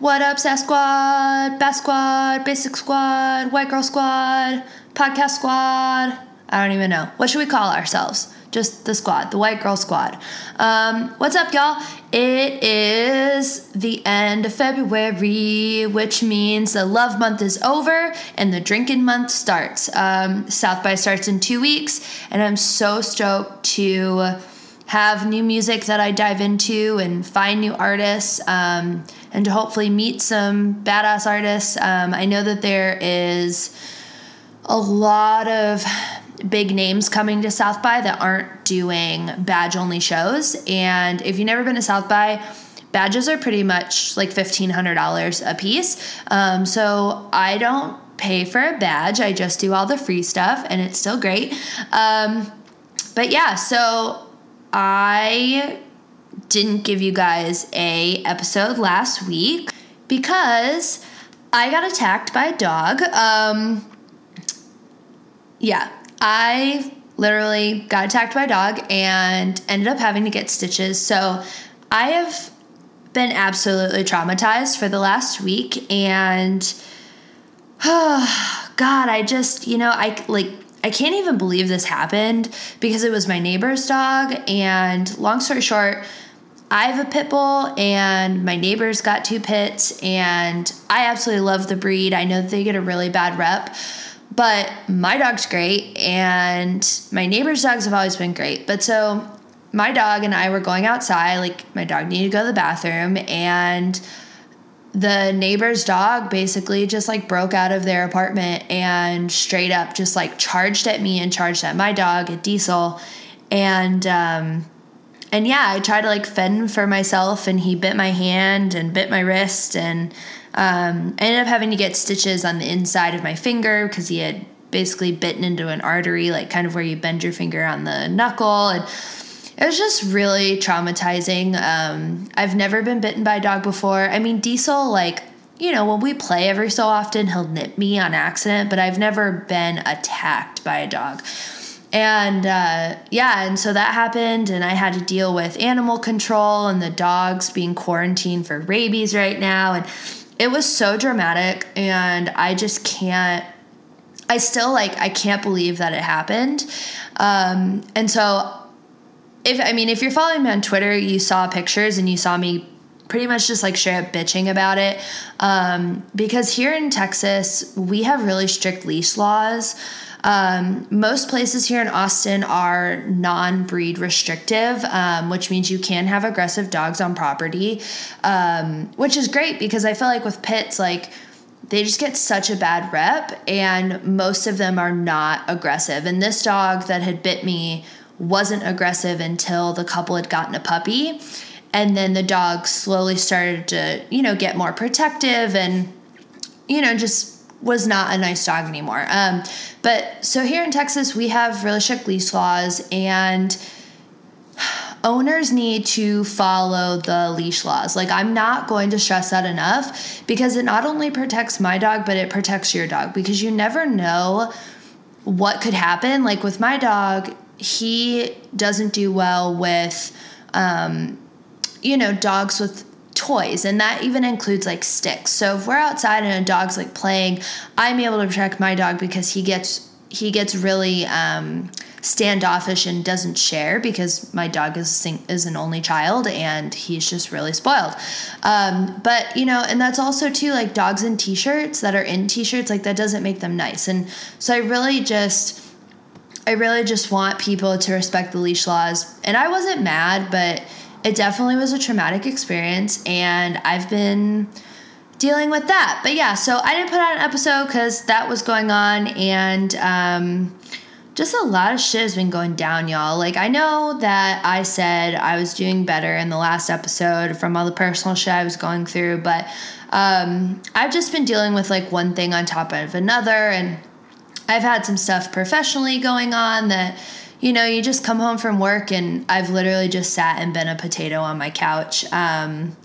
What up, Sass Squad, Bass Squad, Basic Squad, White Girl Squad, Podcast Squad? I don't even know. What should we call ourselves? Just the squad, the White Girl Squad. Um, what's up, y'all? It is the end of February, which means the love month is over and the drinking month starts. Um, South by starts in two weeks, and I'm so stoked to have new music that I dive into and find new artists um, and to hopefully meet some badass artists. Um, I know that there is a lot of big names coming to South by that aren't doing badge only shows. And if you've never been to South by, badges are pretty much like $1,500 a piece. Um, so I don't pay for a badge, I just do all the free stuff, and it's still great. Um, but yeah, so I didn't give you guys a episode last week because I got attacked by a dog. Um, yeah, I literally got attacked by a dog and ended up having to get stitches. So I have been absolutely traumatized for the last week and oh, God, I just, you know, I like I can't even believe this happened because it was my neighbor's dog. And long story short, I have a pit bull, and my neighbors got two pits, and I absolutely love the breed. I know they get a really bad rep, but my dog's great, and my neighbor's dogs have always been great. But so my dog and I were going outside, like, my dog needed to go to the bathroom, and the neighbor's dog basically just like broke out of their apartment and straight up just like charged at me and charged at my dog at diesel. And um and yeah i tried to like fend for myself and he bit my hand and bit my wrist and um i ended up having to get stitches on the inside of my finger because he had basically bitten into an artery like kind of where you bend your finger on the knuckle and it was just really traumatizing. Um, I've never been bitten by a dog before. I mean, Diesel, like, you know, when we play every so often, he'll nip me on accident, but I've never been attacked by a dog. And uh, yeah, and so that happened, and I had to deal with animal control and the dogs being quarantined for rabies right now. And it was so dramatic, and I just can't. I still like, I can't believe that it happened. Um, and so if I mean, if you're following me on Twitter, you saw pictures and you saw me pretty much just like straight up bitching about it. Um, because here in Texas, we have really strict leash laws. Um, most places here in Austin are non breed restrictive, um, which means you can have aggressive dogs on property, um, which is great because I feel like with pits, like, they just get such a bad rep, and most of them are not aggressive. And this dog that had bit me wasn't aggressive until the couple had gotten a puppy. And then the dog slowly started to, you know, get more protective and, you know, just was not a nice dog anymore. Um, but so here in Texas, we have really strict leash laws, and owners need to follow the leash laws. Like, I'm not going to stress that enough because it not only protects my dog, but it protects your dog because you never know what could happen. Like, with my dog, he doesn't do well with, um, you know, dogs with toys and that even includes like sticks so if we're outside and a dog's like playing i'm able to protect my dog because he gets he gets really um, standoffish and doesn't share because my dog is is an only child and he's just really spoiled. Um, but you know, and that's also too like dogs in t-shirts that are in t-shirts like that doesn't make them nice. And so I really just I really just want people to respect the leash laws. And I wasn't mad, but it definitely was a traumatic experience. And I've been dealing with that. But yeah, so I didn't put out an episode because that was going on. And um, just a lot of shit has been going down, y'all. Like, I know that I said I was doing better in the last episode from all the personal shit I was going through, but um, I've just been dealing with like one thing on top of another. And I've had some stuff professionally going on that, you know, you just come home from work and I've literally just sat and been a potato on my couch. Um,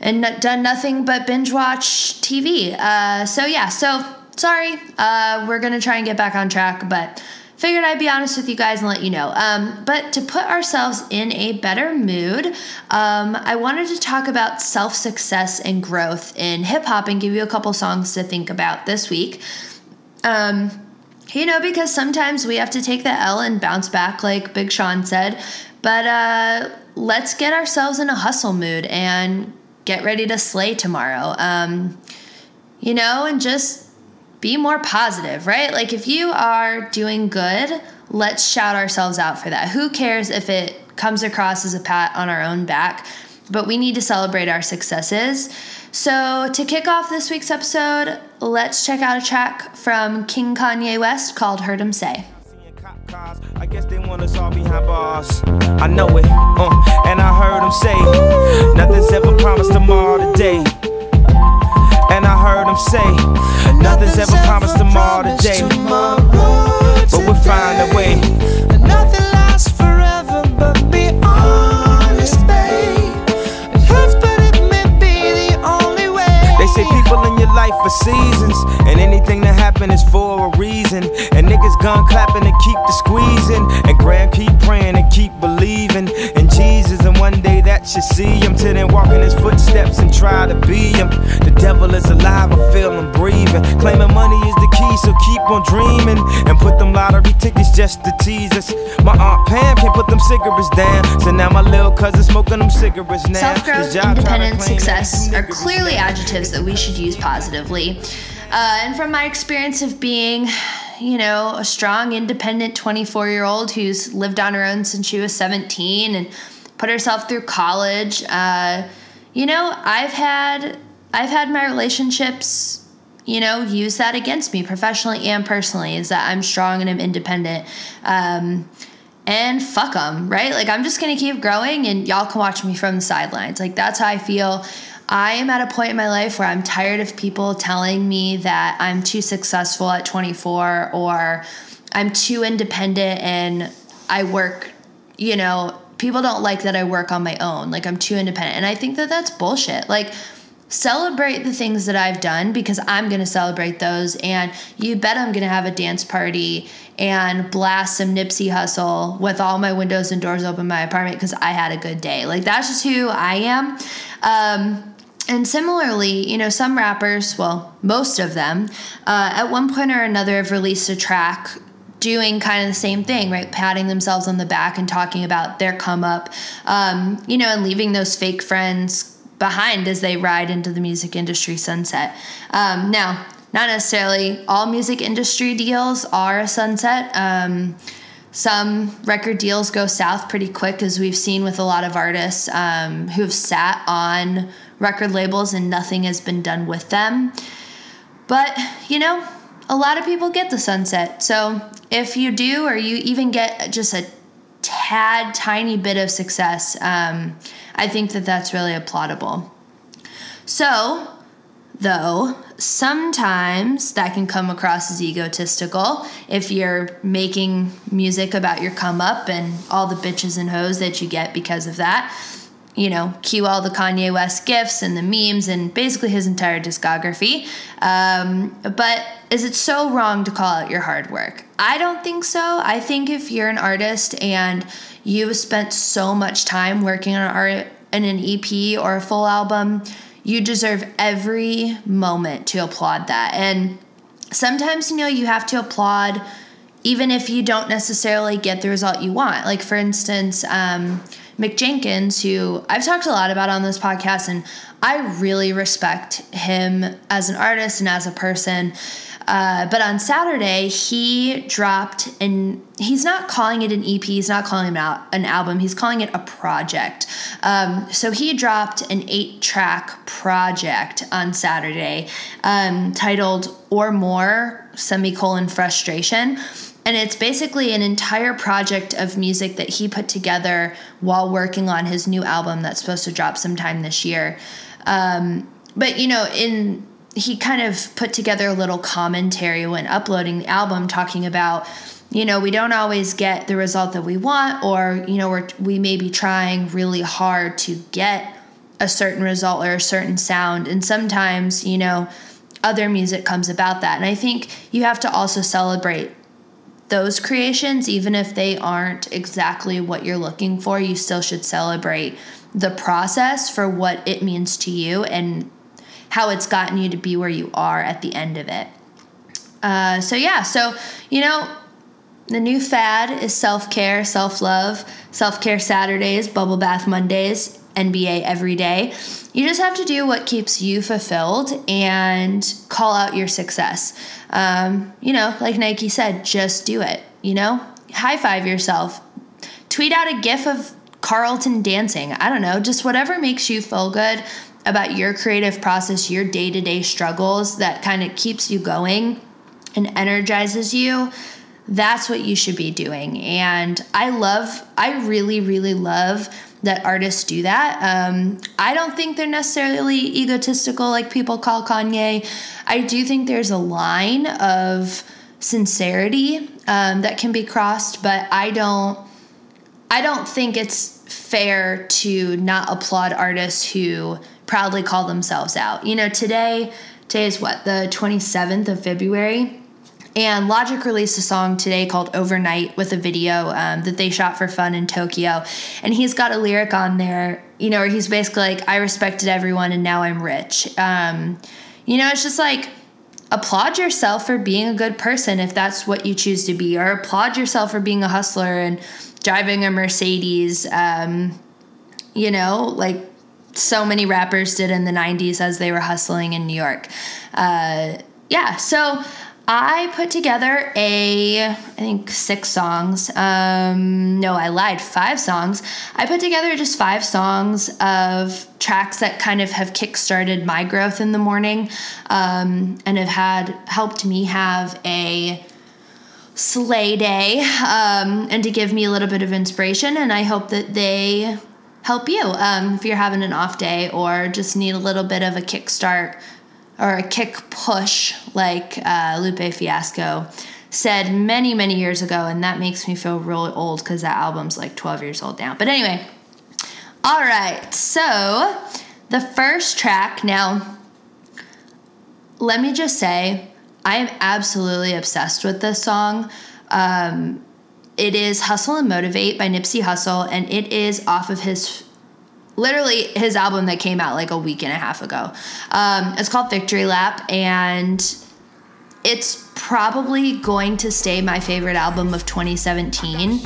and done nothing but binge watch TV. Uh, so yeah, so sorry. Uh, we're gonna try and get back on track, but figured I'd be honest with you guys and let you know. Um, but to put ourselves in a better mood, um, I wanted to talk about self success and growth in hip hop and give you a couple songs to think about this week. Um, you know, because sometimes we have to take the L and bounce back, like Big Sean said. But uh, let's get ourselves in a hustle mood and get ready to slay tomorrow. Um, you know, and just be more positive, right? Like if you are doing good, let's shout ourselves out for that. Who cares if it comes across as a pat on our own back? But we need to celebrate our successes. So, to kick off this week's episode, let's check out a track from King Kanye West called Heard 'Em Say. I guess they want us all behind bars. I know it, uh, and I heard him say, Nothing's ever promised tomorrow today. And I heard him say, Nothing's ever promised tomorrow today. Seasons, and anything that happens is for a reason. And niggas gun clapping and keep the squeezing, and grand keep praying and keep believing in Jesus. And one day that you see him, till then walk in his footsteps and try to be him. The devil is alive, I feel him breathing. Claiming money is the key, so keep on dreaming. And put them lottery tickets just to tease us. My Aunt Pam can't put them cigarettes down. So now my little cousin smoking them cigarettes now. Self growth, independence, success are clearly adjectives that we should use positively. Uh, and from my experience of being you know, a strong, independent 24 year old who's lived on her own since she was 17 and put herself through college. Uh, you know, I've had I've had my relationships, you know, use that against me professionally and personally. Is that I'm strong and I'm independent. Um, and fuck them, right? Like I'm just gonna keep growing, and y'all can watch me from the sidelines. Like that's how I feel. I am at a point in my life where I'm tired of people telling me that I'm too successful at 24 or I'm too independent and I work, you know, people don't like that I work on my own. Like I'm too independent. And I think that that's bullshit. Like celebrate the things that I've done because I'm going to celebrate those. And you bet I'm going to have a dance party and blast some Nipsey Hussle with all my windows and doors open in my apartment because I had a good day. Like that's just who I am. Um, and similarly, you know, some rappers, well, most of them, uh, at one point or another have released a track doing kind of the same thing, right? Patting themselves on the back and talking about their come up, um, you know, and leaving those fake friends behind as they ride into the music industry sunset. Um, now, not necessarily all music industry deals are a sunset. Um, some record deals go south pretty quick, as we've seen with a lot of artists um, who have sat on record labels and nothing has been done with them. But, you know, a lot of people get the sunset. So if you do, or you even get just a tad tiny bit of success, um, I think that that's really applaudable. So, though, sometimes that can come across as egotistical if you're making music about your come up and all the bitches and hoes that you get because of that you know, cue all the Kanye West gifts and the memes and basically his entire discography. Um, but is it so wrong to call out your hard work? I don't think so. I think if you're an artist and you've spent so much time working on art in an EP or a full album, you deserve every moment to applaud that. And sometimes, you know, you have to applaud even if you don't necessarily get the result you want. Like, for instance, um, Mick Jenkins, who I've talked a lot about on this podcast, and I really respect him as an artist and as a person. Uh, but on Saturday, he dropped, and he's not calling it an EP, he's not calling it an album, he's calling it a project. Um, so he dropped an eight track project on Saturday um, titled Or More, semicolon, frustration and it's basically an entire project of music that he put together while working on his new album that's supposed to drop sometime this year. Um, but you know, in he kind of put together a little commentary when uploading the album, talking about you know we don't always get the result that we want, or you know we're, we may be trying really hard to get a certain result or a certain sound, and sometimes you know other music comes about that. And I think you have to also celebrate those creations, even if they aren't exactly what you're looking for, you still should celebrate the process for what it means to you and how it's gotten you to be where you are at the end of it. Uh, so, yeah, so, you know, the new fad is self care, self love, self care Saturdays, bubble bath Mondays, NBA every day. You just have to do what keeps you fulfilled and call out your success. Um, you know, like Nike said, just do it. You know, high five yourself. Tweet out a gif of Carlton dancing. I don't know, just whatever makes you feel good about your creative process, your day to day struggles that kind of keeps you going and energizes you. That's what you should be doing. And I love, I really, really love that artists do that. Um, I don't think they're necessarily egotistical like people call Kanye. I do think there's a line of sincerity um, that can be crossed, but I don't. I don't think it's fair to not applaud artists who proudly call themselves out. You know, today, today is what the 27th of February. And Logic released a song today called Overnight with a video um, that they shot for fun in Tokyo. And he's got a lyric on there, you know, where he's basically like, I respected everyone and now I'm rich. Um, you know, it's just like, applaud yourself for being a good person if that's what you choose to be, or applaud yourself for being a hustler and driving a Mercedes. Um, you know, like so many rappers did in the 90s as they were hustling in New York. Uh, yeah, so I put together a, I think six songs. Um, no, I lied, five songs. I put together just five songs of tracks that kind of have kickstarted my growth in the morning um, and have had helped me have a slay day um, and to give me a little bit of inspiration. And I hope that they help you um, if you're having an off day or just need a little bit of a kickstart or a kick push, like uh, Lupe Fiasco said many, many years ago. And that makes me feel really old because that album's like 12 years old now. But anyway, all right. So the first track, now, let me just say, I am absolutely obsessed with this song. Um, it is Hustle and Motivate by Nipsey Hussle, and it is off of his literally his album that came out like a week and a half ago. Um, it's called Victory Lap, and it's probably going to stay my favorite album of 2017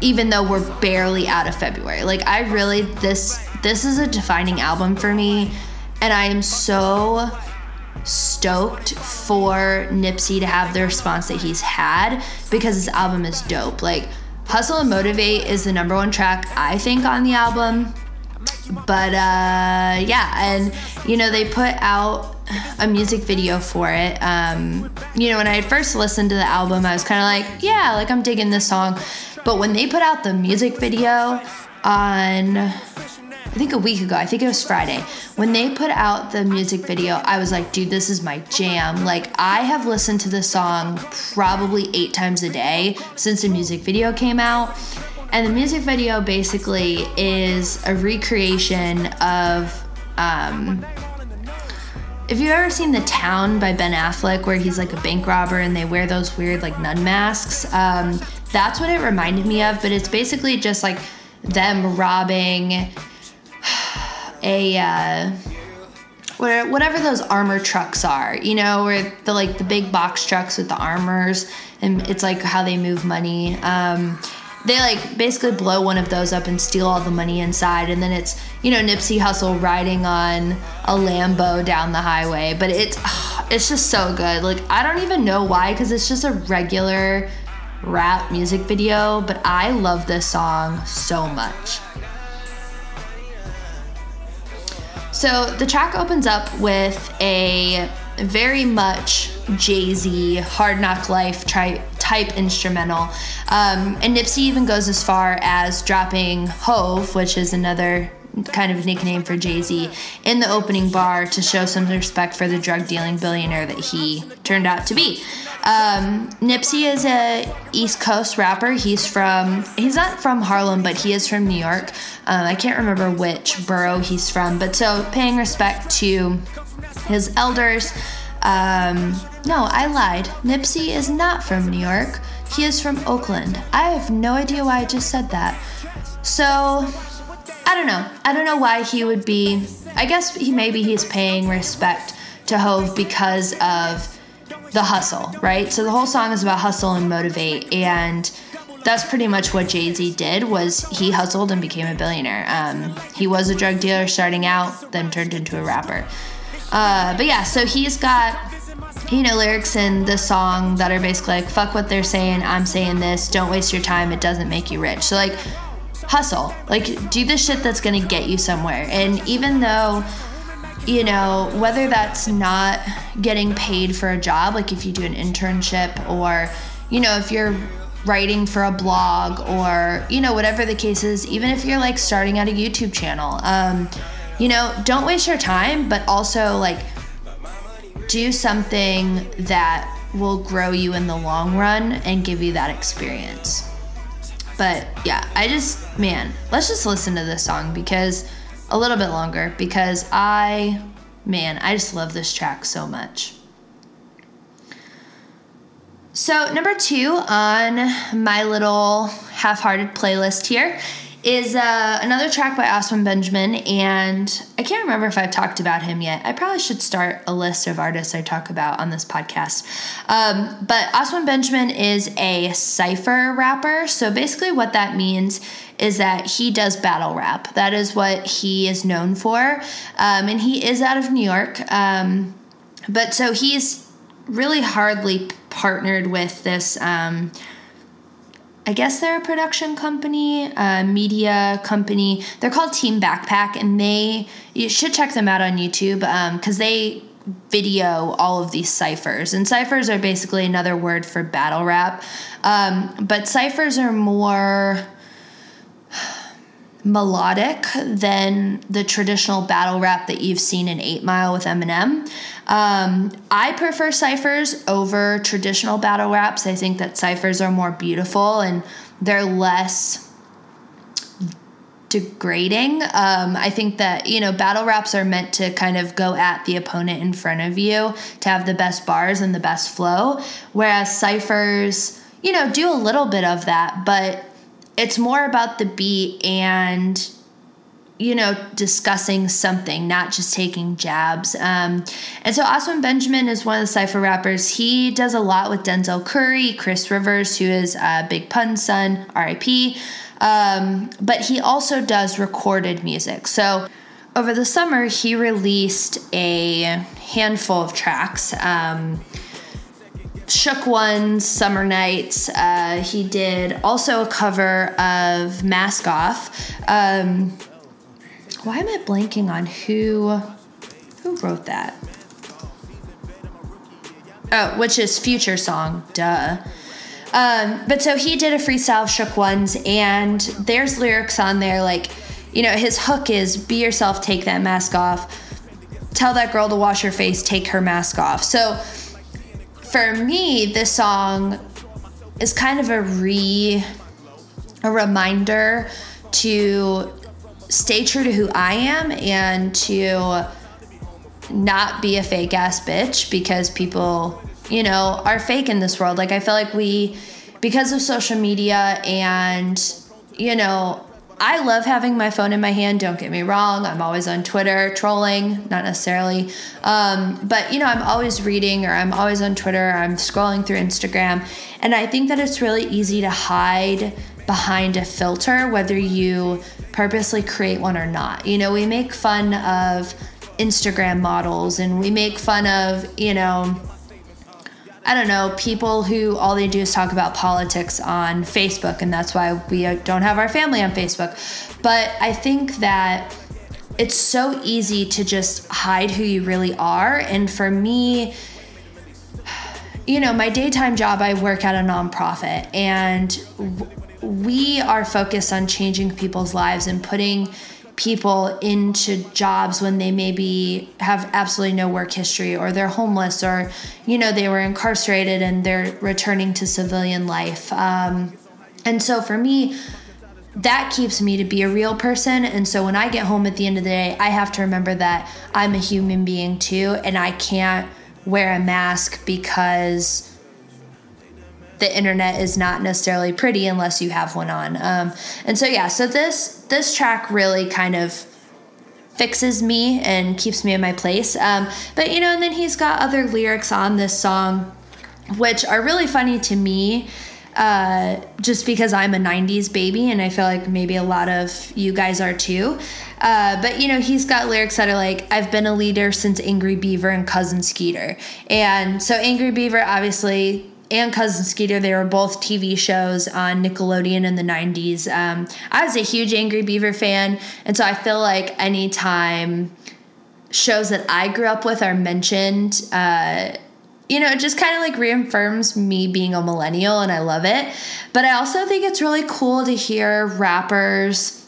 even though we're barely out of February. Like I really this this is a defining album for me and I am so stoked for Nipsey to have the response that he's had because this album is dope. Like Hustle and Motivate is the number one track I think on the album. But uh, yeah, and you know, they put out a music video for it. Um, you know, when I first listened to the album, I was kind of like, yeah, like I'm digging this song. But when they put out the music video on, I think a week ago, I think it was Friday, when they put out the music video, I was like, dude, this is my jam. Like, I have listened to this song probably eight times a day since the music video came out. And the music video basically is a recreation of. Um, if you've ever seen The Town by Ben Affleck, where he's like a bank robber and they wear those weird like nun masks, um, that's what it reminded me of. But it's basically just like them robbing a uh, whatever those armor trucks are, you know, where the like the big box trucks with the armors, and it's like how they move money. Um, they like basically blow one of those up and steal all the money inside and then it's you know Nipsey Hussle riding on a Lambo down the highway but it's it's just so good like I don't even know why cuz it's just a regular rap music video but I love this song so much so the track opens up with a very much Jay-Z Hard Knock Life try type instrumental. Um, and Nipsey even goes as far as dropping Hove, which is another kind of nickname for Jay Z, in the opening bar to show some respect for the drug dealing billionaire that he turned out to be. Um, Nipsey is a East Coast rapper. He's from he's not from Harlem, but he is from New York. Um, I can't remember which borough he's from, but so paying respect to his elders. Um, no, I lied. Nipsey is not from New York. He is from Oakland. I have no idea why I just said that. So, I don't know. I don't know why he would be. I guess he maybe he's paying respect to Hove because of the hustle, right? So the whole song is about hustle and motivate, and that's pretty much what Jay Z did. Was he hustled and became a billionaire? Um, he was a drug dealer starting out, then turned into a rapper. Uh, but yeah, so he's got you know lyrics in the song that are basically like "fuck what they're saying, I'm saying this. Don't waste your time. It doesn't make you rich." So like hustle, like do the shit that's gonna get you somewhere. And even though you know, whether that's not getting paid for a job, like if you do an internship or, you know, if you're writing for a blog or, you know, whatever the case is, even if you're like starting out a YouTube channel, um, you know, don't waste your time, but also like do something that will grow you in the long run and give you that experience. But yeah, I just, man, let's just listen to this song because a little bit longer because I, man, I just love this track so much. So, number two on my little half hearted playlist here is uh, another track by Oswin Benjamin, and I can't remember if I've talked about him yet. I probably should start a list of artists I talk about on this podcast. Um, but Oswin Benjamin is a cipher rapper, so basically, what that means is that he does battle rap. That is what he is known for, um, and he is out of New York. Um, but so he's really hardly partnered with this. I guess they're a production company, a media company. They're called Team Backpack, and they you should check them out on YouTube because um, they video all of these ciphers. And ciphers are basically another word for battle rap, um, but ciphers are more melodic than the traditional battle rap that you've seen in 8 Mile with Eminem. Um, I prefer ciphers over traditional battle raps. I think that ciphers are more beautiful and they're less degrading. Um, I think that, you know, battle raps are meant to kind of go at the opponent in front of you to have the best bars and the best flow, whereas ciphers, you know, do a little bit of that, but it's more about the beat and you know, discussing something, not just taking jabs. Um, and so Oswin Benjamin is one of the cypher rappers. He does a lot with Denzel Curry, Chris Rivers, who is uh, Big Pun's son, RIP. Um, but he also does recorded music. So over the summer, he released a handful of tracks. Um, Shook Ones, Summer Nights. Uh, he did also a cover of Mask Off. Um, why am I blanking on who who wrote that? Oh, which is Future Song, duh. Um, but so he did a freestyle Shook Ones, and there's lyrics on there like, you know, his hook is "Be yourself, take that mask off." Tell that girl to wash her face, take her mask off. So for me, this song is kind of a re a reminder to stay true to who I am and to not be a fake ass bitch because people, you know, are fake in this world. Like I feel like we because of social media and you know, I love having my phone in my hand. Don't get me wrong. I'm always on Twitter trolling, not necessarily. Um, but, you know, I'm always reading or I'm always on Twitter. I'm scrolling through Instagram. And I think that it's really easy to hide behind a filter, whether you purposely create one or not. You know, we make fun of Instagram models and we make fun of, you know, I don't know, people who all they do is talk about politics on Facebook, and that's why we don't have our family on Facebook. But I think that it's so easy to just hide who you really are. And for me, you know, my daytime job, I work at a nonprofit, and we are focused on changing people's lives and putting people into jobs when they maybe have absolutely no work history or they're homeless or you know they were incarcerated and they're returning to civilian life. Um, and so for me that keeps me to be a real person. And so when i get home at the end of the day i have to remember that i'm a human being too and i can't wear a mask because the internet is not necessarily pretty unless you have one on. Um, and so yeah, so this this track really kind of fixes me and keeps me in my place. Um, but you know, and then he's got other lyrics on this song, which are really funny to me. Uh, just because I'm a 90s baby and I feel like maybe a lot of you guys are too. Uh, but you know, he's got lyrics that are like, I've been a leader since Angry Beaver and Cousin Skeeter. And so, Angry Beaver, obviously, and Cousin Skeeter, they were both TV shows on Nickelodeon in the 90s. Um, I was a huge Angry Beaver fan. And so, I feel like anytime shows that I grew up with are mentioned, uh, you know, it just kind of like reaffirms me being a millennial and I love it. But I also think it's really cool to hear rappers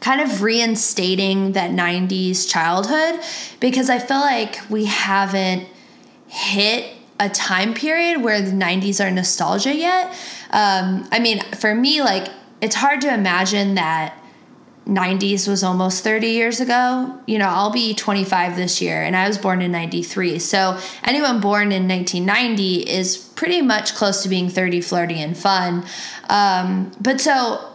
kind of reinstating that 90s childhood because I feel like we haven't hit a time period where the 90s are nostalgia yet. Um, I mean, for me, like, it's hard to imagine that 90s was almost 30 years ago. You know, I'll be 25 this year and I was born in 93. So anyone born in 1990 is pretty much close to being 30, flirty, and fun. Um, but so,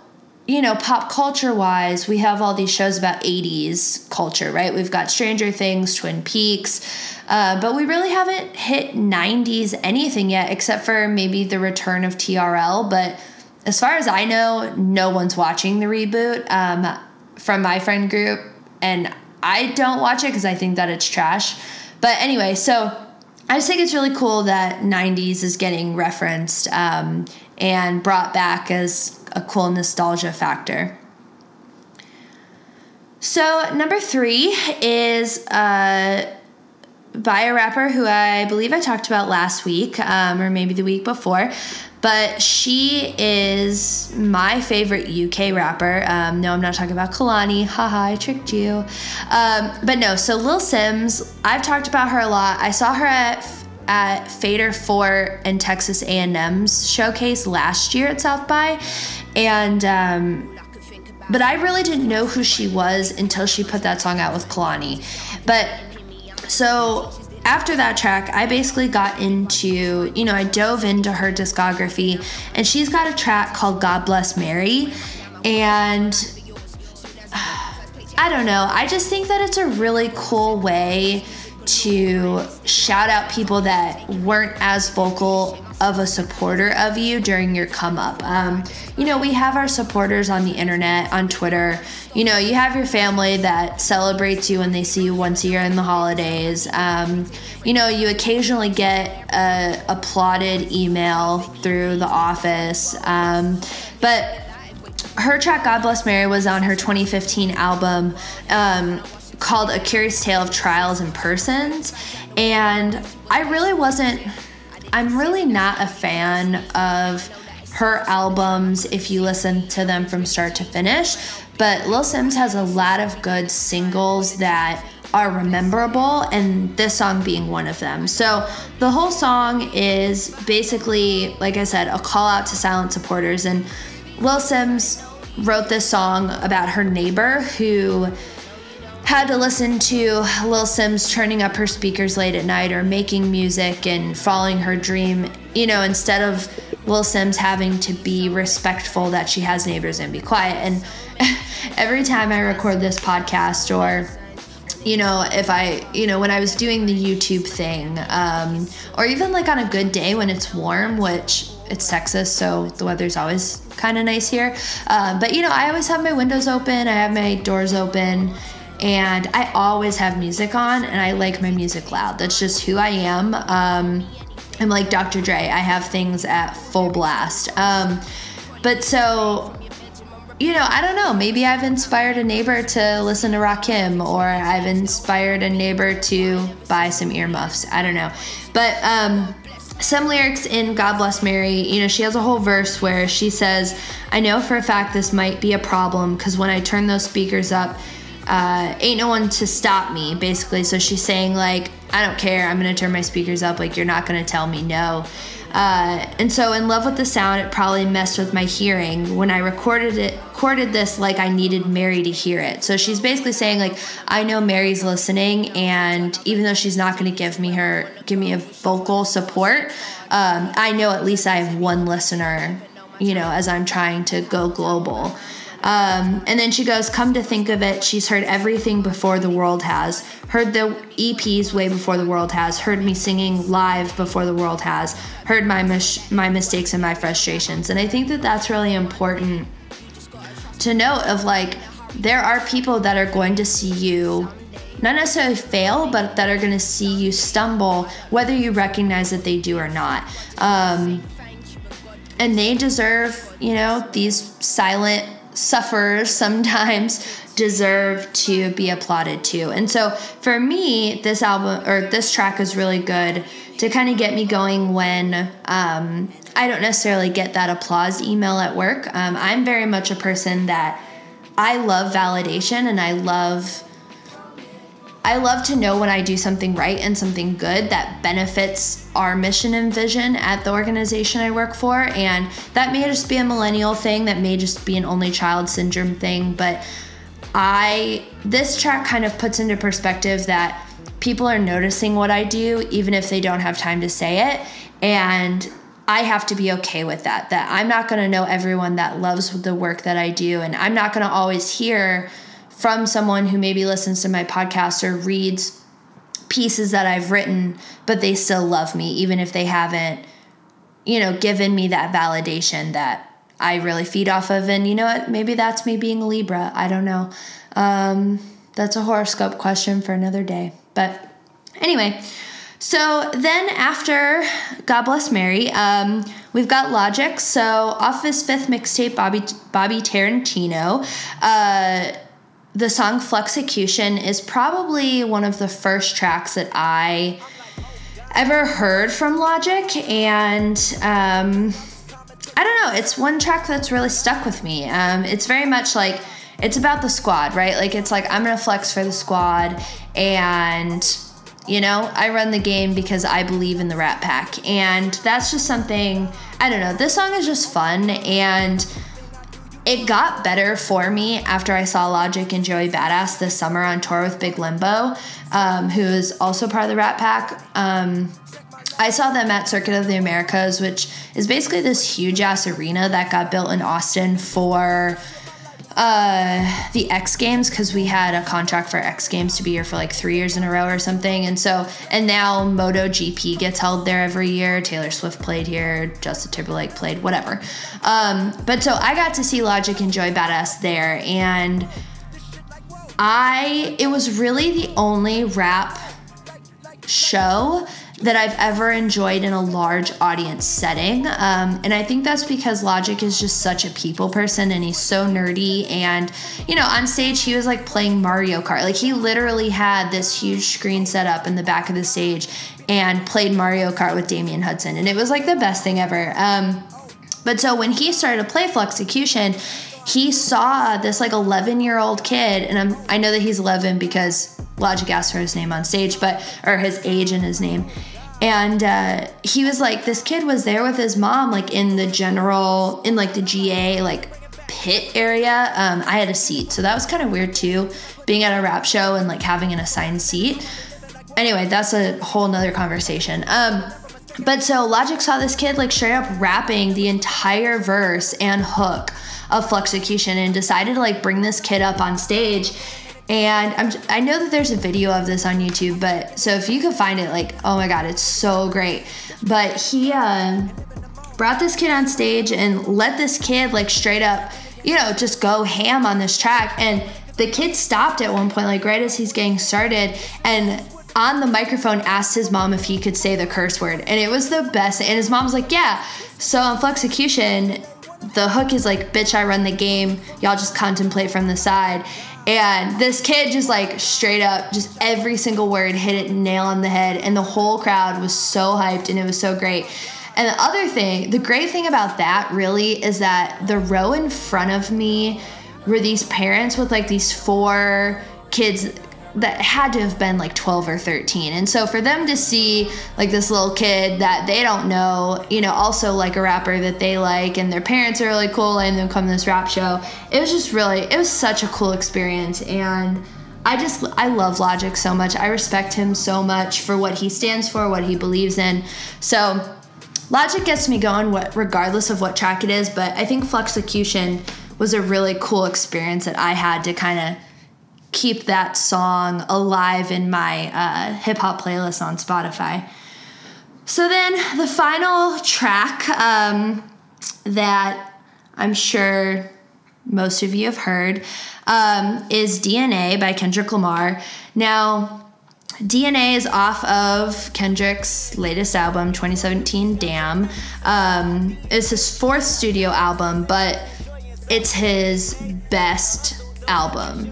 you know, pop culture wise, we have all these shows about 80s culture, right? We've got Stranger Things, Twin Peaks, uh, but we really haven't hit 90s anything yet, except for maybe the return of TRL. But as far as I know, no one's watching the reboot um, from my friend group, and I don't watch it because I think that it's trash. But anyway, so I just think it's really cool that 90s is getting referenced um, and brought back as a cool nostalgia factor. So, number three is uh, by a rapper who I believe I talked about last week um, or maybe the week before. But she is my favorite UK rapper. Um, no, I'm not talking about Kehlani. Haha, I tricked you. Um, but no, so Lil Simz, I've talked about her a lot. I saw her at at Fader Fort and Texas A&M's showcase last year at South by, and um, but I really didn't know who she was until she put that song out with Kehlani. But so after that track, I basically got into, you know, I dove into her discography, and she's got a track called God Bless Mary. And I don't know, I just think that it's a really cool way to shout out people that weren't as vocal of a supporter of you during your come up. Um, you know, we have our supporters on the internet, on Twitter. You know, you have your family that celebrates you when they see you once a year in the holidays. Um, you know, you occasionally get a applauded email through the office. Um, but her track God Bless Mary was on her 2015 album um, called A Curious Tale of Trials and Persons. And I really wasn't I'm really not a fan of her albums if you listen to them from start to finish, but Lil Simz has a lot of good singles that are rememberable, and this song being one of them. So the whole song is basically, like I said, a call out to silent supporters. And Lil Simz wrote this song about her neighbor who had to listen to Lil Simz turning up her speakers late at night or making music and following her dream, you know, instead of Lil Simz having to be respectful that she has neighbors and be quiet. And every time I record this podcast or you know, if I, you know, when I was doing the YouTube thing, um, or even like on a good day when it's warm, which it's Texas, so the weather's always kind of nice here. Uh, but, you know, I always have my windows open, I have my doors open, and I always have music on and I like my music loud. That's just who I am. Um, I'm like Dr. Dre, I have things at full blast. Um, but so, you know, I don't know. Maybe I've inspired a neighbor to listen to Rakim, or I've inspired a neighbor to buy some earmuffs. I don't know. But um, some lyrics in God Bless Mary, you know, she has a whole verse where she says, I know for a fact this might be a problem because when I turn those speakers up, uh, ain't no one to stop me, basically. So she's saying, like, I don't care. I'm going to turn my speakers up. Like, you're not going to tell me no. Uh, and so, in love with the sound, it probably messed with my hearing when I recorded it. Recorded this like I needed Mary to hear it. So she's basically saying like I know Mary's listening, and even though she's not going to give me her give me a vocal support, um, I know at least I have one listener. You know, as I'm trying to go global. Um, and then she goes, Come to think of it, she's heard everything before the world has. Heard the EPs way before the world has. Heard me singing live before the world has. Heard my, mis- my mistakes and my frustrations. And I think that that's really important to note of like, there are people that are going to see you not necessarily fail, but that are going to see you stumble, whether you recognize that they do or not. Um, and they deserve, you know, these silent sufferers sometimes deserve to be applauded too. And so for me, this album or this track is really good to kind of get me going when um, I don't necessarily get that applause email at work. Um, I'm very much a person that I love validation and I love I love to know when I do something right and something good that benefits our mission and vision at the organization I work for. And that may just be a millennial thing, that may just be an only child syndrome thing. But I, this track kind of puts into perspective that people are noticing what I do, even if they don't have time to say it. And I have to be okay with that, that I'm not going to know everyone that loves the work that I do. And I'm not going to always hear from someone who maybe listens to my podcast or reads pieces that I've written, but they still love me, even if they haven't, you know, given me that validation that I really feed off of. And you know what? Maybe that's me being a Libra. I don't know. Um, that's a horoscope question for another day. But anyway, so then after God Bless Mary, um, we've got Logic. So off his fifth mixtape, Bobby Bobby Tarantino. Uh, the song Flexicution is probably one of the first tracks that I ever heard from Logic, and um, I don't know, it's one track that's really stuck with me. Um, it's very much like it's about the squad, right? Like it's like I'm gonna flex for the squad, and you know, I run the game because I believe in the RattPack, and that's just something I don't know. This song is just fun and it got better for me after I saw Logic and Joey Badass this summer on tour with Big Lenbo, um, who is also part of the RattPack. Um, I saw them at Circuit of the Americas, which is basically this huge ass arena that got built in Austin for uh, the X Games because we had a contract for X Games to be here for like three years in a row or something. And so, and now MotoGP gets held there every year. Taylor Swift played here, Justin Timberlake played, whatever. Um, but so I got to see Logic and Joey Badass there, and I, it was really the only rap show that I've ever enjoyed in a large audience setting. Um, and I think that's because Logic is just such a people person and he's so nerdy. And, you know, on stage, he was like playing Mario Kart. Like, he literally had this huge screen set up in the back of the stage and played Mario Kart with Damian Hudson. And it was like the best thing ever. Um, but so when he started to play Flexicution, he saw this like 11 year old kid, and I'm, I know that he's 11 because Logic asked for his name on stage, but or his age and his name. And uh, he was like, this kid was there with his mom, like in the general, in like the GA, like pit area. Um, I had a seat, so that was kind of weird too, being at a rap show and like having an assigned seat. Anyway, that's a whole nother conversation. Um, but so Logic saw this kid like straight up rapping the entire verse and hook of Flexicution and decided to like bring this kid up on stage and I'm, I know that there's a video of this on YouTube, but so if you could find it, like, oh my God, it's so great. But he uh, brought this kid on stage and let this kid, like, straight up, you know, just go ham on this track. And the kid stopped at one point, like, right as he's getting started. And on the microphone asked his mom if he could say the curse word. And it was the best. And his mom was like, yeah. So on Flexicution, the hook is like, bitch, I run the game. Y'all just contemplate from the side. And this kid just like straight up, just every single word hit it nail on the head. And the whole crowd was so hyped and it was so great. And the other thing, the great thing about that really is that the row in front of me were these parents with like these four kids that had to have been like 12 or 13. And so for them to see like this little kid that they don't know, you know, also like a rapper that they like and their parents are really cool and them come to this rap show, it was just really, it was such a cool experience. And I just, I love Logic so much. I respect him so much for what he stands for, what he believes in. So Logic gets me going what, regardless of what track it is, but I think Flexicution was a really cool experience that I had to kind of keep that song alive in my uh, hip hop playlist on Spotify. So then the final track um, that I'm sure most of you have heard um, is DNA by Kendrick Lamar. Now, DNA is off of Kendrick's latest album, 2017 Damn. Um, it's his fourth studio album, but it's his best album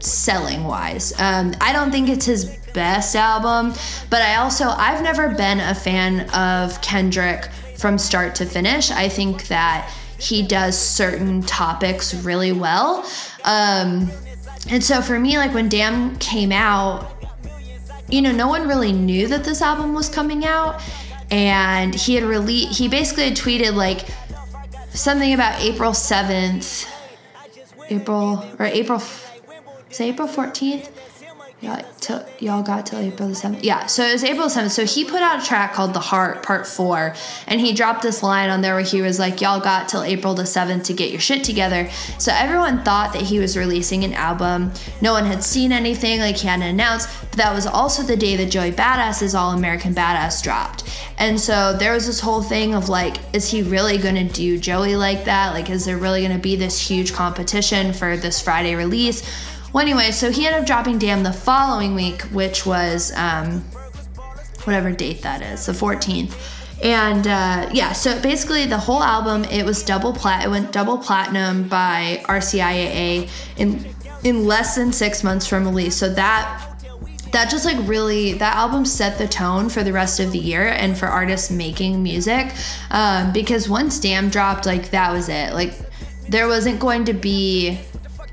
selling wise. Um, I don't think it's his best album, but I also I've never been a fan of Kendrick from start to finish. I think that he does certain topics really well. Um, and so for me, like when Damn came out, you know, no one really knew that this album was coming out. And he had released, he basically had tweeted like something about April 7th, April, or April it's April 14th. Yeah, till, y'all got till April the 7th. Yeah, so it was April 7th. So he put out a track called The Heart Part 4, and he dropped this line on there where he was like, Y'all got till April the 7th to get your shit together. So everyone thought that he was releasing an album. No one had seen anything, like he hadn't announced. But that was also the day that Joey Badass's All-Amerikkkan Badass dropped. And so there was this whole thing of like, is he really gonna do Joey like that? Like, is there really gonna be this huge competition for this Friday release? Well, anyway, so he ended up dropping Damn the following week, which was um, whatever date that is, the 14th. And uh, yeah, so basically the whole album it was double plat. It went double platinum by RIAA in in less than six months from release. So that that just like really that album set the tone for the rest of the year and for artists making music um, because once Damn dropped, like that was it. Like there wasn't going to be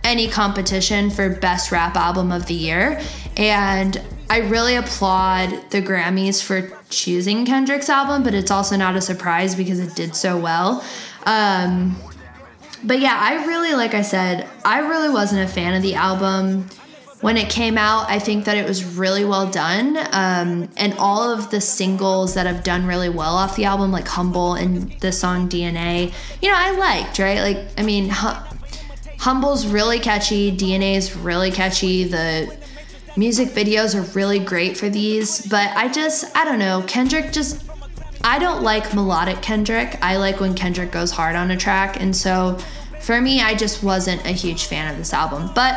any competition for best rap album of the year and I really applaud the Grammys for choosing Kendrick's album, but it's also not a surprise because it did so well. Um, but yeah, I really, like I said, I really wasn't a fan of the album. When it came out, I think that it was really well done. Um, and all of the singles that have done really well off the album, like Humble and the song DNA, you know, I liked, right? Like, I mean, Humble's really catchy, DNA's really catchy. The music videos are really great for these, but I just, I don't know, Kendrick just, I don't like melodic Kendrick. I like when Kendrick goes hard on a track, and so for me, I just wasn't a huge fan of this album. But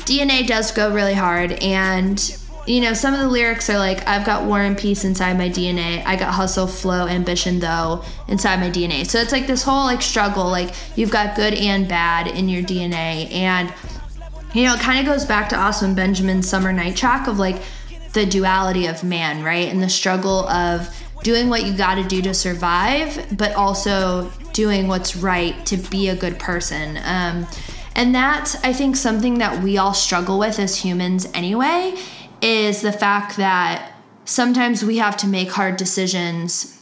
DNA does go really hard, and you know, some of the lyrics are like, I've got war and peace inside my DNA. I got hustle, flow, ambition, though, inside my DNA. So it's like this whole like struggle, like you've got good and bad in your DNA. And, you know, it kind of goes back to Oswin Benjamin's Summer Night track of like the duality of man, right? And the struggle of doing what you got to do to survive, but also doing what's right to be a good person. Um, and that's, I think, something that we all struggle with as humans anyway is the fact that sometimes we have to make hard decisions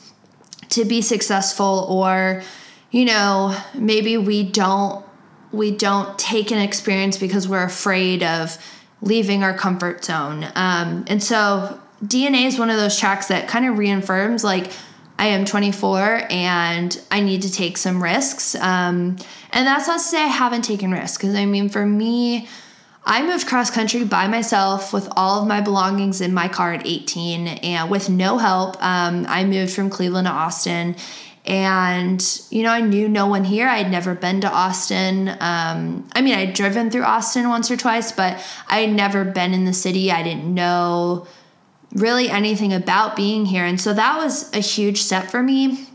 to be successful or you know maybe we don't we don't take an experience because we're afraid of leaving our comfort zone. Um, and so dna is one of those tracks that kind of reaffirms like i am 24 and i need to take some risks. Um, and that's not to say i haven't taken risks because i mean for me I moved cross country by myself with all of my belongings in my car at 18 and with no help. Um, I moved from Cleveland to Austin. And, you know, I knew no one here. I'd never been to Austin. Um, I mean, I'd driven through Austin once or twice, but I'd never been in the city. I didn't know really anything about being here. And so that was a huge step for me.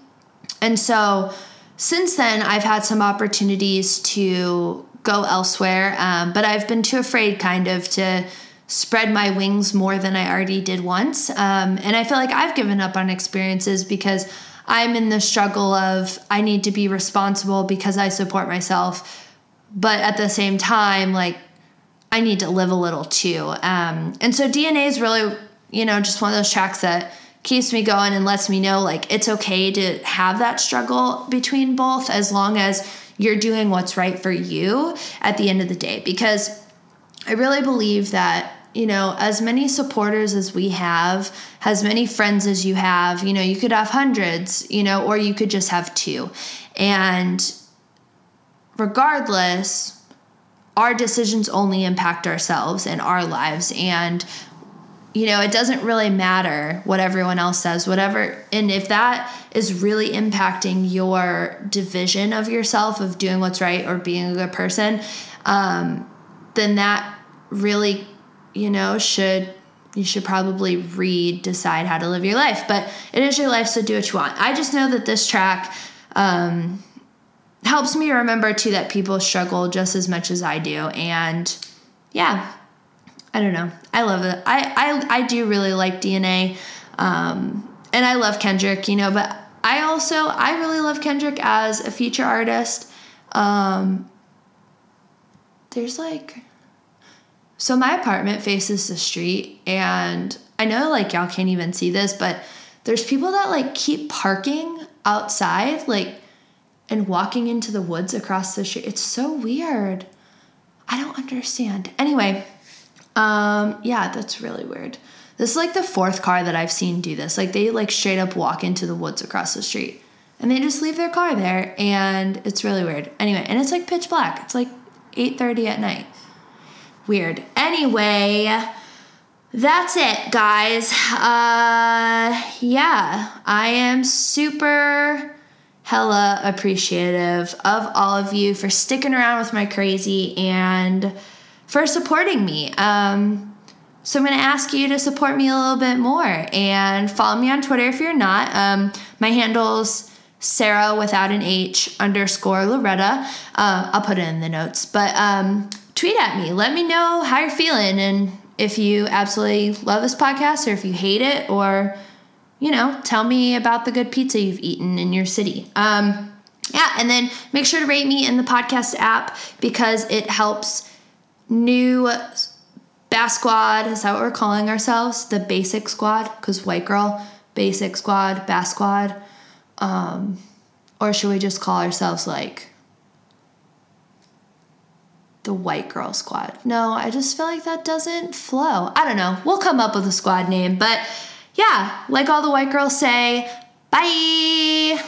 And so since then, I've had some opportunities to go elsewhere. Um, but I've been too afraid, kind of, to spread my wings more than I already did once. Um, and I feel like I've given up on experiences because I'm in the struggle of I need to be responsible because I support myself. But at the same time, like, I need to live a little too. Um, and so DNA is really, you know, just one of those tracks that keeps me going and lets me know like it's okay to have that struggle between both as long as you're doing what's right for you at the end of the day. Because I really believe that you know, as many supporters as we have, as many friends as you have, you know, you could have hundreds, you know, or you could just have two. And regardless, our decisions only impact ourselves and our lives. And, you know, it doesn't really matter what everyone else says, whatever. And if that is really impacting your division of yourself, of doing what's right or being a good person, um, then that really you know, should you should probably read, decide how to live your life. But it is your life, so do what you want. I just know that this track um, helps me remember too that people struggle just as much as I do. And yeah, I don't know. I love it. I I, I do really like DNA. Um, and I love Kendrick, you know, but I also I really love Kendrick as a feature artist. Um, there's like so my apartment faces the street, and I know like y'all can't even see this, but there's people that like keep parking outside, like, and walking into the woods across the street. It's so weird. I don't understand. Anyway, um, yeah, that's really weird. This is like the fourth car that I've seen do this. Like they like straight up walk into the woods across the street and they just leave their car there and it's really weird. Anyway, and it's like pitch black. It's like 8:30 at night. Weird. Anyway, that's it, guys. Uh, yeah, I am super hella appreciative of all of you for sticking around with my crazy and for supporting me. Um, so I'm going to ask you to support me a little bit more and follow me on Twitter if you're not. Um, my handle's Sara without an H underscore Loretta. Uh, I'll put it in the notes. But um, tweet at me. Let me know how you're feeling and if you absolutely love this podcast or if you hate it or you know, tell me about the good pizza you've eaten in your city. Um, yeah, and then make sure to rate me in the podcast app because it helps new Bass Squad. Is that what we're calling ourselves? The Basic Squad? Because White Girl, Basic Squad, Bass Squad. Um, or should we just call ourselves like the white girl squad. No, I just feel like that doesn't flow. I don't know. We'll come up with a squad name, but yeah, like all the white girls say, bye.